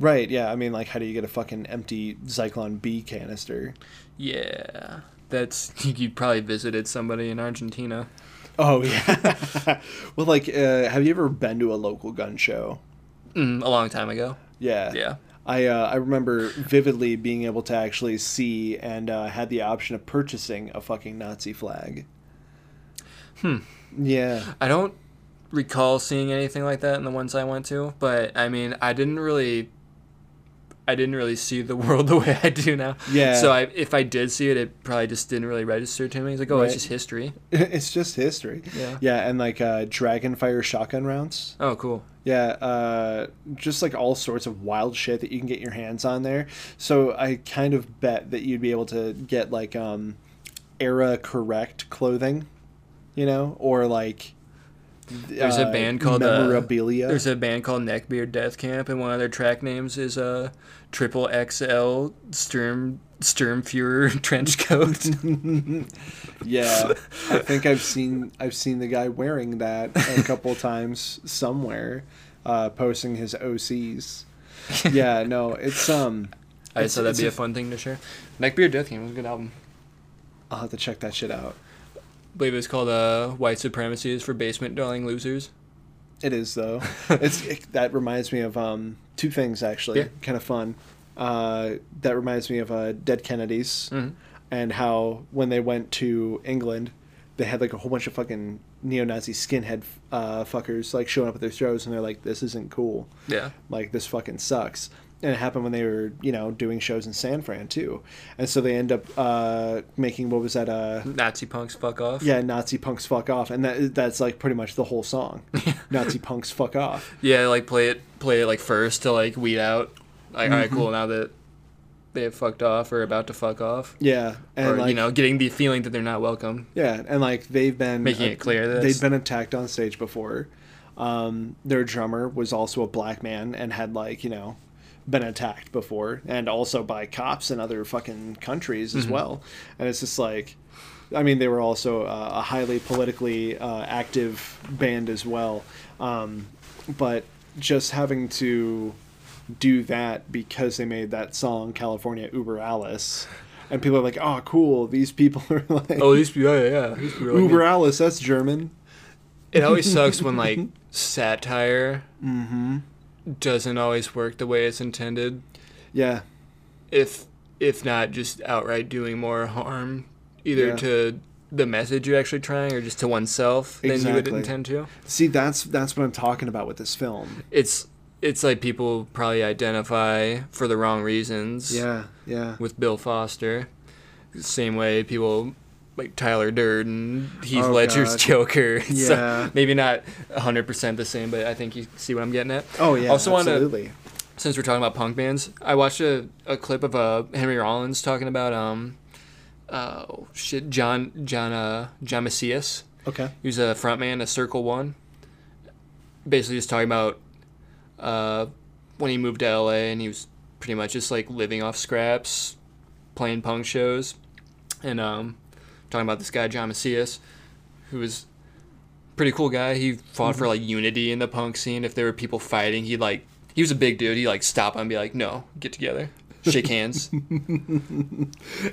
Right? Yeah, I mean, like, how do you get a fucking empty Zyklon B canister? Yeah, that's you probably visited somebody in Argentina. Oh yeah. well, like, uh, have you ever been to a local gun show? Mm, a long time ago. Yeah. Yeah. I uh, I remember vividly being able to actually see and uh, had the option of purchasing a fucking Nazi flag. Hmm. Yeah. I don't recall seeing anything like that in the ones I went to, but I mean, I didn't really I didn't really see the world the way I do now. Yeah. So I, if I did see it, it probably just didn't really register to me. It's like, oh, Right. it's just history. it's just history. Yeah. Yeah, and like uh, Dragonfire shotgun rounds. Oh, cool. Yeah, uh, just like all sorts of wild shit that you can get your hands on there. So I kind of bet that you'd be able to get like um, era correct clothing, you know, or like. There's a uh, band called uh, memorabilia. There's a band called Neckbeard Death Camp, and one of their track names is uh, Triple XL Sturm Sturmfuhrer trench coat. Yeah, I think I've seen I've seen the guy wearing that a couple times somewhere, uh, posting his OCs. Yeah, no, it's um, I just thought that'd be a- a fun thing to share. Neckbeard Death Camp was a good album. I'll have to check that shit out. I believe it's called uh, White Supremacy is for Basement Dwelling Losers. It is though. it's it, that reminds me of um two things actually, Yeah. kind of fun. Uh, that reminds me of uh, Dead Kennedys Mhm. and how when they went to England, they had like a whole bunch of fucking neo-Nazi skinhead uh, fuckers like showing up at their shows, and they're like, "This isn't cool." Yeah. like this fucking sucks and it happened when they were you know doing shows in san fran too and so they end up uh making what was that uh Nazi punks fuck off. yeah nazi punks fuck off and that that's like pretty much the whole song nazi punks fuck off Yeah, like play it play it like first to like weed out. Like, all right, Mm-hmm. cool. Now that they have fucked off or about to fuck off, yeah and or like you know, getting the feeling that they're not welcome. yeah and like they've been Making it clear that they've been attacked on stage before um their drummer was also a black man and had like you know been attacked before and also by cops in other fucking countries Mm-hmm. as well and it's just like i mean they were also uh, a highly politically uh, active band as well um, but just having to do that because they made that song california uber alles and people are like oh cool these people are like Oh, these yeah, yeah, yeah. People like uber me. alles that's german It always sucks when like satire mm-hmm doesn't always work the way it's intended. yeah If if not just outright doing more harm, either Yeah. to the message you're actually trying or just to oneself than you would intend to. See, that's that's what I'm talking about with this film. It's it's like people probably identify for the wrong reasons. Yeah, yeah. With Bill Foster, same way people like Tyler Durden, Heath Oh, Ledger's God. Joker. Yeah. maybe not 100% the same, but I think you see what I'm getting at. Oh yeah, Also wanna- absolutely. since we're talking about punk bands, I watched a, a clip of uh, Henry Rollins talking about um, uh, shit, John John uh, John Macias. Okay. He was a frontman of Circle One. Basically, just talking about uh, when he moved to LA and he was pretty much just like living off scraps, playing punk shows, and um, talking about this guy John Macias, who was pretty cool guy. He fought for like unity in the punk scene. If there were people fighting, he'd like he was a big dude. He'd like stop and be like, "No, get together, shake hands."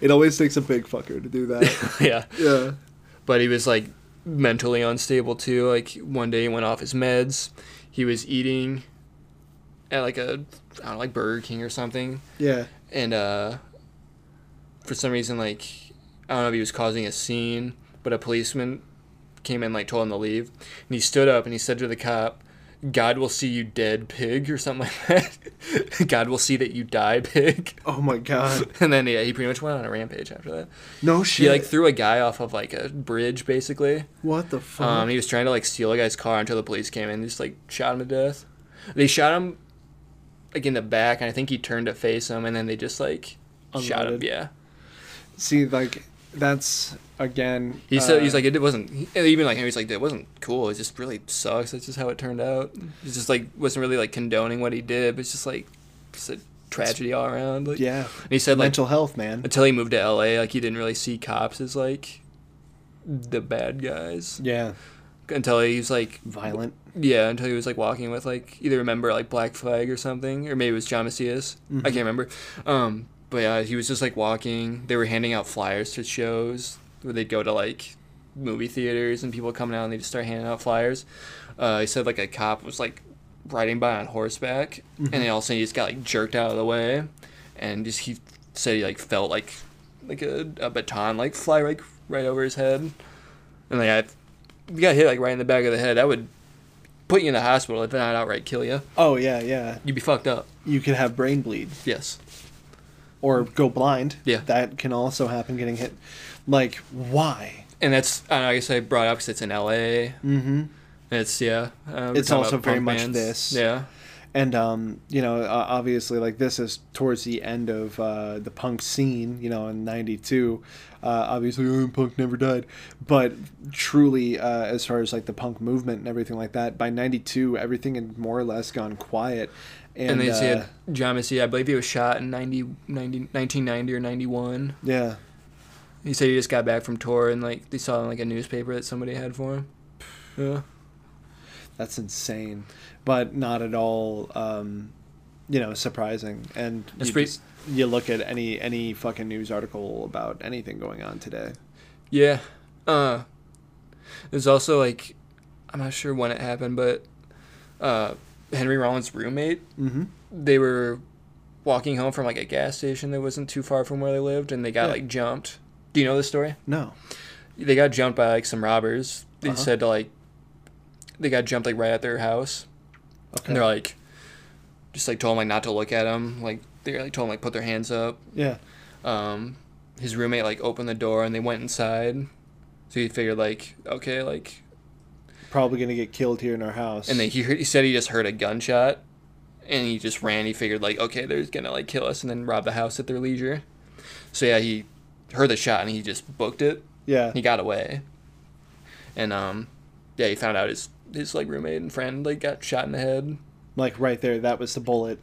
It always takes a big fucker to do that. yeah. yeah. but he was like mentally unstable too. Like one day he went off his meds. He was eating at like a I don't know, like Burger King or something, Yeah. and uh, for some reason like I don't know if he was causing a scene, but a policeman came in like told him to leave, and he stood up and he said to the cop. God will see you dead, pig, or something like that. God will see that you die, pig. Oh my god. And then yeah, he pretty much went on a rampage after that. No shit. He like threw a guy off of like a bridge, basically. what the fuck? Um, he was trying to like steal a guy's car until the police came in and just like shot him to death. They shot him like in the back, and I think he turned to face him, and then they just like shot him. Yeah, See, like that's again. he said he's uh, like it wasn't even like he was like it wasn't cool. It just really sucks. That's just how it turned out. It's just like wasn't really like condoning what he did, but it's just like just a tragedy all around. Like, Yeah. and he said like Mental health, man. until he moved to L.A., like he didn't really see cops as like the bad guys Yeah. until he was like Violent. Yeah, until he was like walking with like either a member like Black Flag or something, or maybe it was John Macias. I can't remember. Um, but yeah, he was just like walking. They were handing out flyers to shows where they'd go to like movie theaters and people coming out and they just start handing out flyers. Uh, he said like a cop was like riding by on horseback, and then all of a sudden he just got like jerked out of the way, and just he said he like felt like like a, a baton like fly like right over his head, and like I, you got hit like right in the back of the head, that would put you in the hospital if not outright kill you. Oh yeah, yeah. You'd be fucked up. You could have brain bleed Yes. Or go blind. Yeah. That can also happen. Getting hit. Like why? And that's I, know, I guess I brought it up because it's in L.A. Mm-hmm. It's yeah. Uh, It's also very much bands. this. Yeah. And um, you know, uh, obviously, like this is towards the end of uh, the punk scene. You know, in '92, uh, obviously, oh, punk never died. But truly, uh, as far as like the punk movement and everything like that, by '92, everything had more or less gone quiet. And, And, they uh, said John Macias, I believe he was shot in 90, 90, 1990 or 91. yeah, He said he just got back from tour and like they saw in like a newspaper that somebody had for him. Yeah. that's insane, but not at all, um, you know, surprising. And you, pretty- just- you look at any any fucking news article about anything going on today. Yeah. Uh there's also like I'm not sure when it happened, but uh Henry Rollins' roommate, Mm-hmm. they were walking home from like a gas station that wasn't too far from where they lived and they got Yeah. like jumped. Do you know this story? No. They got jumped by like some robbers. They Uh-huh. said to like they got jumped like right at their house. Okay. And they're like just like told them like not to look at him. Like they like told them like put their hands up. yeah. um, his roommate like opened the door and they went inside. So he figured like okay like Probably gonna get killed here in our house. and then he heard, he said he just heard a gunshot and he just ran. He figured like okay they're gonna like kill us and then rob the house at their leisure. So yeah he heard the shot and he just booked it. yeah. He got away. And um yeah he found out his his like roommate and friend like got shot in the head. Like right there, that was the bullet.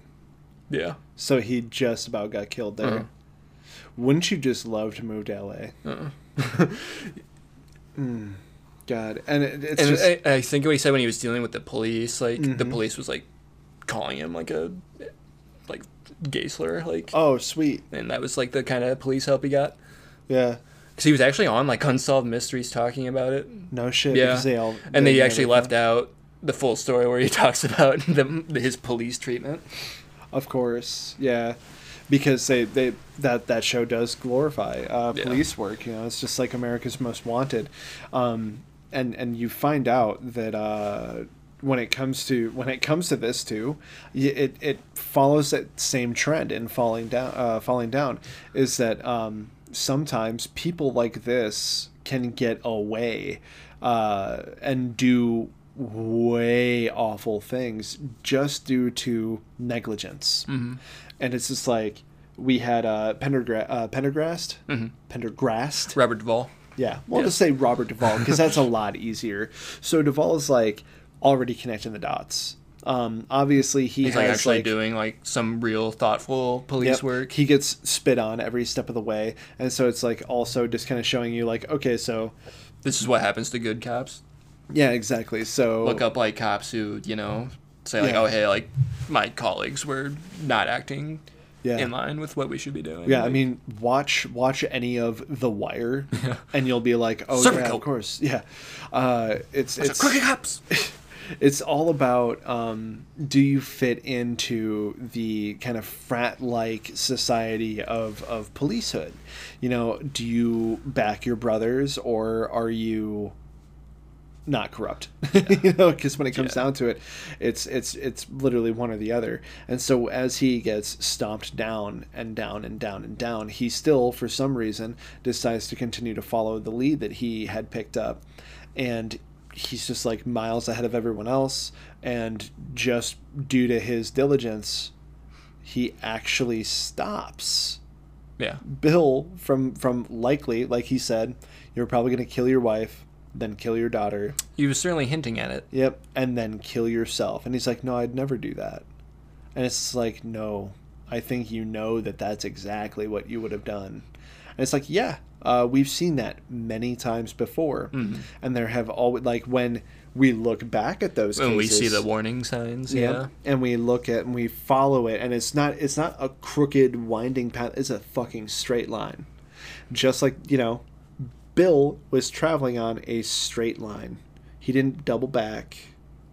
Yeah. So he just about got killed there. Uh-huh. Wouldn't you just love to move to LA? Uh-uh. Mm, God, and it, it's and just I, I think what he said when he was dealing with the police, like the Mhm. police was like calling him like a like gay slur, like, oh sweet, and that was like the kind of police help he got. yeah, Because he was actually on like unsolved mysteries talking about it, no shit. Yeah. they all and they actually left out the full story where he talks about the, his police treatment. Of course, yeah, because they, they that that show does glorify uh, Yeah. police work. You know, it's just like America's Most Wanted, um, and and you find out that uh, when it comes to when it comes to this too, it it follows that same trend in falling down. Uh, falling down is that um, sometimes people like this can get away uh, and do way awful things just due to negligence. Mm-hmm. And it's just like we had uh, Pendergra- uh, Pendergrast, Pendergrast. Robert Duvall. Yeah, we'll Yeah. just say Robert Duvall because that's a lot easier. So Duvall is like already connecting the dots. Um, obviously, he He's has like actually like, doing like some real thoughtful police Yep. work. He gets spit on every step of the way, and so it's like also just kind of showing you like, okay, so This is what happens to good cops. yeah, exactly. So Look up like cops who you know say like, Yeah. oh hey, like my colleagues were not acting yeah. in line with what we should be doing. Yeah, I mean, watch watch any of The Wire, and you'll be like, "Oh yeah, of course, yeah." Uh, it's it's it's crooked cops. it's all about um, do you fit into the kind of frat-like society of of policehood? You know, do you back your brothers or are you not corrupt? you know, because when it comes Yeah. down to it, it's it's it's literally one or the other. And so as he gets stomped down and down and down and down, he still, for some reason, decides to continue to follow the lead that he had picked up, and he's just like miles ahead of everyone else. And just due to his diligence, he actually stops Yeah. Bill from from likely, like he said, you're probably going to kill your wife, then kill your daughter. He was certainly hinting at it. Yep, and then kill yourself. And he's like, "No, I'd never do that." And it's like, "No, I think you know that that's exactly what you would have done." And it's like, "Yeah, uh, we've seen that many times before." Mm-hmm. And there have always like when we look back at those When we see the warning signs, yeah. yeah. And we look at and we follow it and it's not it's not a crooked winding path, it's a fucking straight line. Just like, you know, Bill was traveling on a straight line. He didn't double back,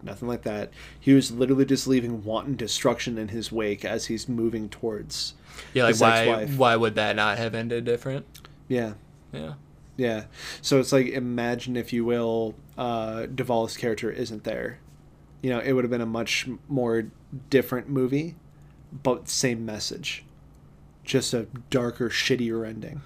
nothing like that. He was literally just leaving wanton destruction in his wake as he's moving towards Yeah, like why ex-wife. why would that not have ended different? Yeah. Yeah. Yeah. So it's like imagine if you will, uh Duvall's character isn't there. You know, it would have been a much more different movie, but same message. Just a darker, shittier ending.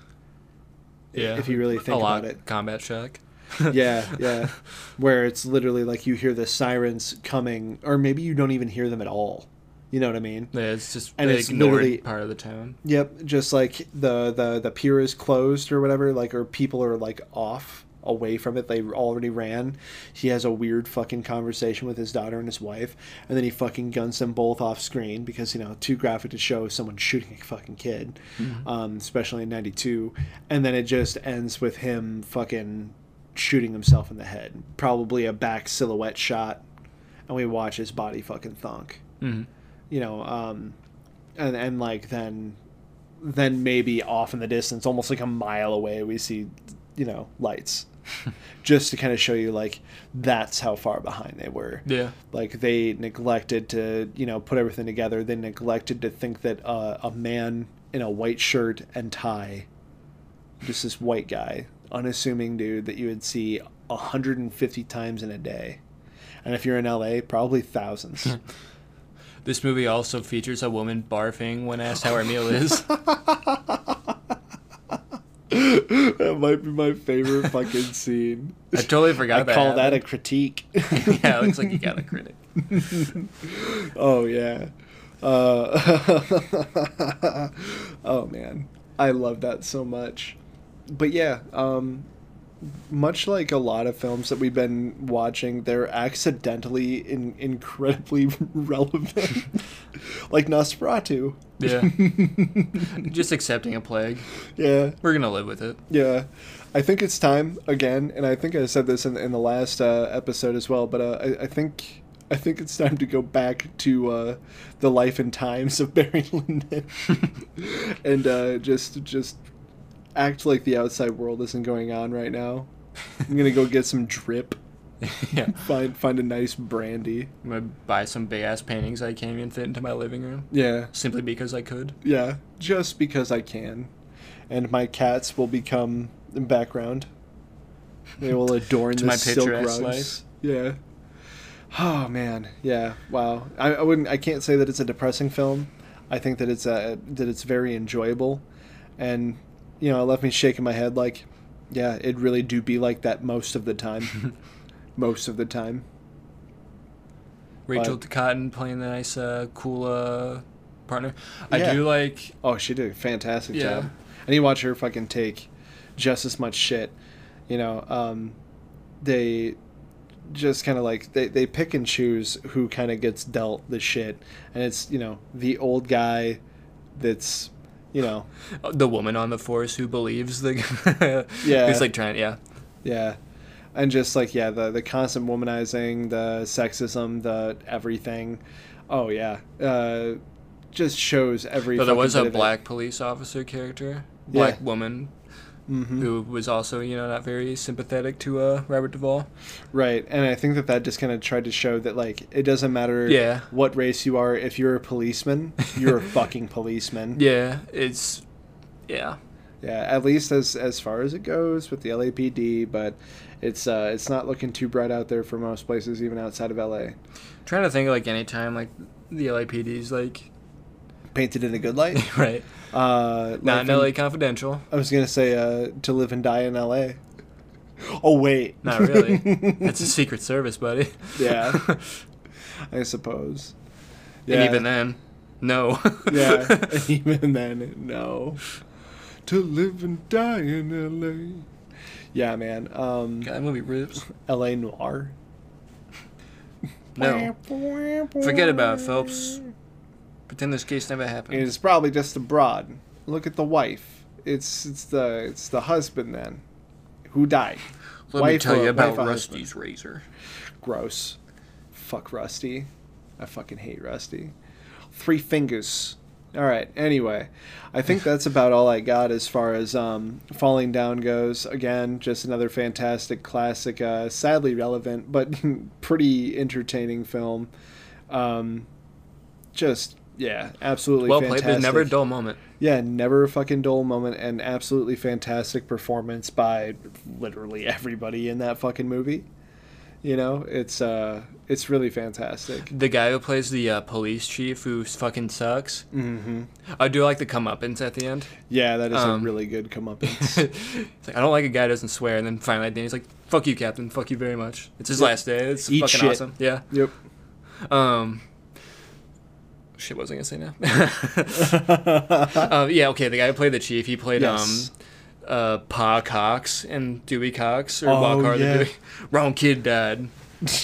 Yeah. If you really think about it. combat shock. Yeah, yeah. Where it's literally like you hear the sirens coming or maybe you don't even hear them at all. You know what I mean? Yeah, it's just And it's literally- part of the town. Yep, just like the the the pier is closed or whatever, like or people are like off away from it. They already ran. He has a weird fucking conversation with his daughter and his wife, and then he fucking guns them both off screen because you know too graphic to show someone shooting a fucking kid, um, especially in '92. And then it just ends with him fucking shooting himself in the head, probably a back silhouette shot, and we watch his body fucking thunk hmm you know um and and like then then maybe off in the distance almost like a mile away we see you know lights just to kind of show you like that's how far behind they were Yeah. like they neglected to you know put everything together they neglected to think that uh, a man in a white shirt and tie just this white guy unassuming dude that you would see 150 times in a day and if you're in la probably thousands This movie also features a woman barfing when asked how her meal is. that might be my favorite fucking scene. I totally forgot I that. call that a critique. yeah, it looks like you got a critic. oh yeah. Uh, oh man, I love that so much. But yeah, um, much like a lot of films that we've been watching, they're accidentally in, incredibly relevant. like Nosferatu. Yeah. Just accepting a plague. Yeah. We're gonna live with it. Yeah, I think it's time again, and I think I said this in, in the last uh, episode as well. But uh, I, I think I think it's time to go back to uh, the life and times of Barry Lyndon, and uh, just just act like the outside world isn't going on right now. I'm gonna go get some drip. yeah. Find find a nice brandy. I'm gonna buy some big ass paintings I can't even fit into my living room Yeah, simply because I could. yeah, just because I can, and my cats will become the background. They will adorn the my silk rugs. Yeah. Oh man, yeah. Wow. I, I wouldn't. I can't say that it's a depressing film. I think that it's a that it's very enjoyable, and you know, it left me shaking my head like, yeah, it really do be like that most of the time. most of the time. Rachel But- Cotton playing the nice, uh, cool uh, partner. I Yeah. do like. Oh, she did a fantastic Yeah. job. I need to watch her fucking take just as much shit. You know, um, they just kind of like they, they pick and choose who kind of gets dealt the shit, and it's you know the old guy that's you know The woman on the force who believes the Yeah. who's like trying yeah yeah, and just like yeah the the constant womanizing, the sexism, the everything. Oh yeah, uh, just shows every. Though there was a of it. black police officer character, black Yeah. woman, Mhm. who was also you know not very sympathetic to uh, Robert Duvall. Right, and I think that that just kind of tried to show that like it doesn't matter Yeah. what race you are. If you're a policeman, you're a fucking policeman. Yeah, it's yeah. Yeah, at least as as far as it goes with the LAPD, but it's uh it's not looking too bright out there for most places, even outside of LA. trying to think of like any time like the LAPD's like Painted in a good light. right, Uh, not in LA Confidential. I was gonna say uh, to live and die in LA. Oh wait, Not really. That's a Secret Service, buddy. yeah, I suppose. And even then, no. yeah, and even then, no. To live and die in L.A. Yeah, man. Um, God, that movie rips. L.A. Noire. No. Forget about it, Phelps. Pretend this case never happened. It's probably just a broad. Look at the wife. It's it's the it's the husband then, who died. Let me Wife tell or- you about Rusty's razor. Gross. Fuck Rusty. I fucking hate Rusty. Three fingers. All right. Anyway, I think that's about all I got as far as um, Falling Down goes. Again, just another fantastic classic, uh, sadly relevant but pretty entertaining film. Um, just yeah, absolutely Well fantastic. played. There's never a dull moment. Yeah, never a fucking dull moment, and absolutely fantastic performance by literally everybody in that fucking movie. You know, it's uh, it's really fantastic. The guy who plays the uh, police chief who fucking sucks. hmm I do like the comeuppance at the end. Yeah, that is Um, a really good comeuppance. it's like I don't like a guy who doesn't swear, and then finally at the end he's like, "Fuck you, Captain. Fuck you very much." It's his Yep. last day. It's Eat fucking shit. awesome. Yeah. yep. Um. Shit, what was I gonna say now? um, yeah, okay. The guy who played the chief, he played Yes. um, uh, Pa Cox and Dewey Cox or Oh, Walk Hard yeah. Dewey. Wrong kid died.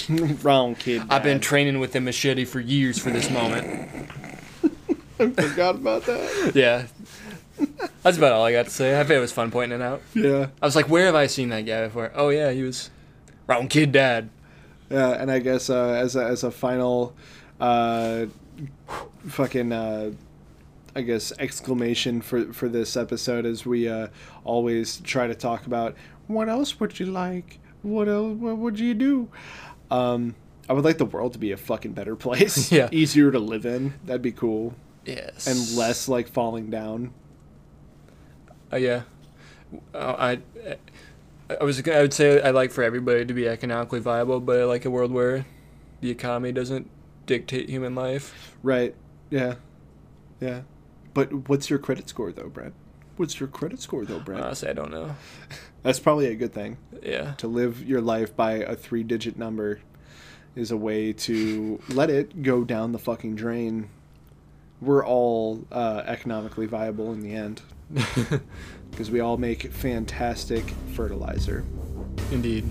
Wrong kid. I've been training with a machete for years for this moment. I forgot about that. Yeah. That's about all I got to say. I bet it was fun pointing it out. Yeah, I was like, where have I seen that guy before? Oh yeah, he was wrong kid dad. yeah, and I guess uh, as a, as a final, uh, fucking. Uh, I guess exclamation for for this episode as we uh, always try to talk about what else would you like? What else? What would you do? Um, I would like the world to be a fucking better place. Yeah. easier to live in. That'd be cool, Yes. and less like falling down. Uh, yeah. Uh, I. I was. I would say I like for everybody to be economically viable, but I like a world where the economy doesn't dictate human life. Right. Yeah. Yeah. But what's your credit score though, Brent? What's your credit score though, Brent? Honestly, I don't know. That's probably a good thing. Yeah. To live your life by a three digit number is a way to let it go down the fucking drain. We're all uh, economically viable in the end because we all make fantastic fertilizer. Indeed.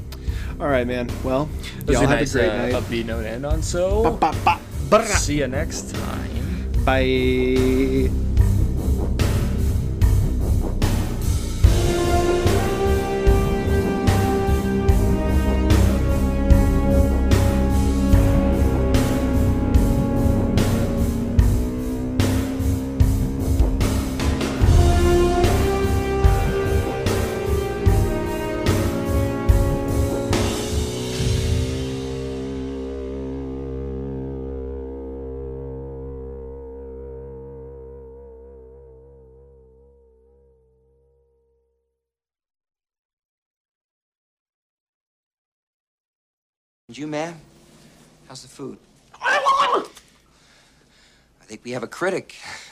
All right, man. Well, Those y'all have nice, a great uh, night. upbeat note to end on. So, Ba, ba, ba, see you next time. Bye. And you, ma'am? How's the food? I think we have a critic.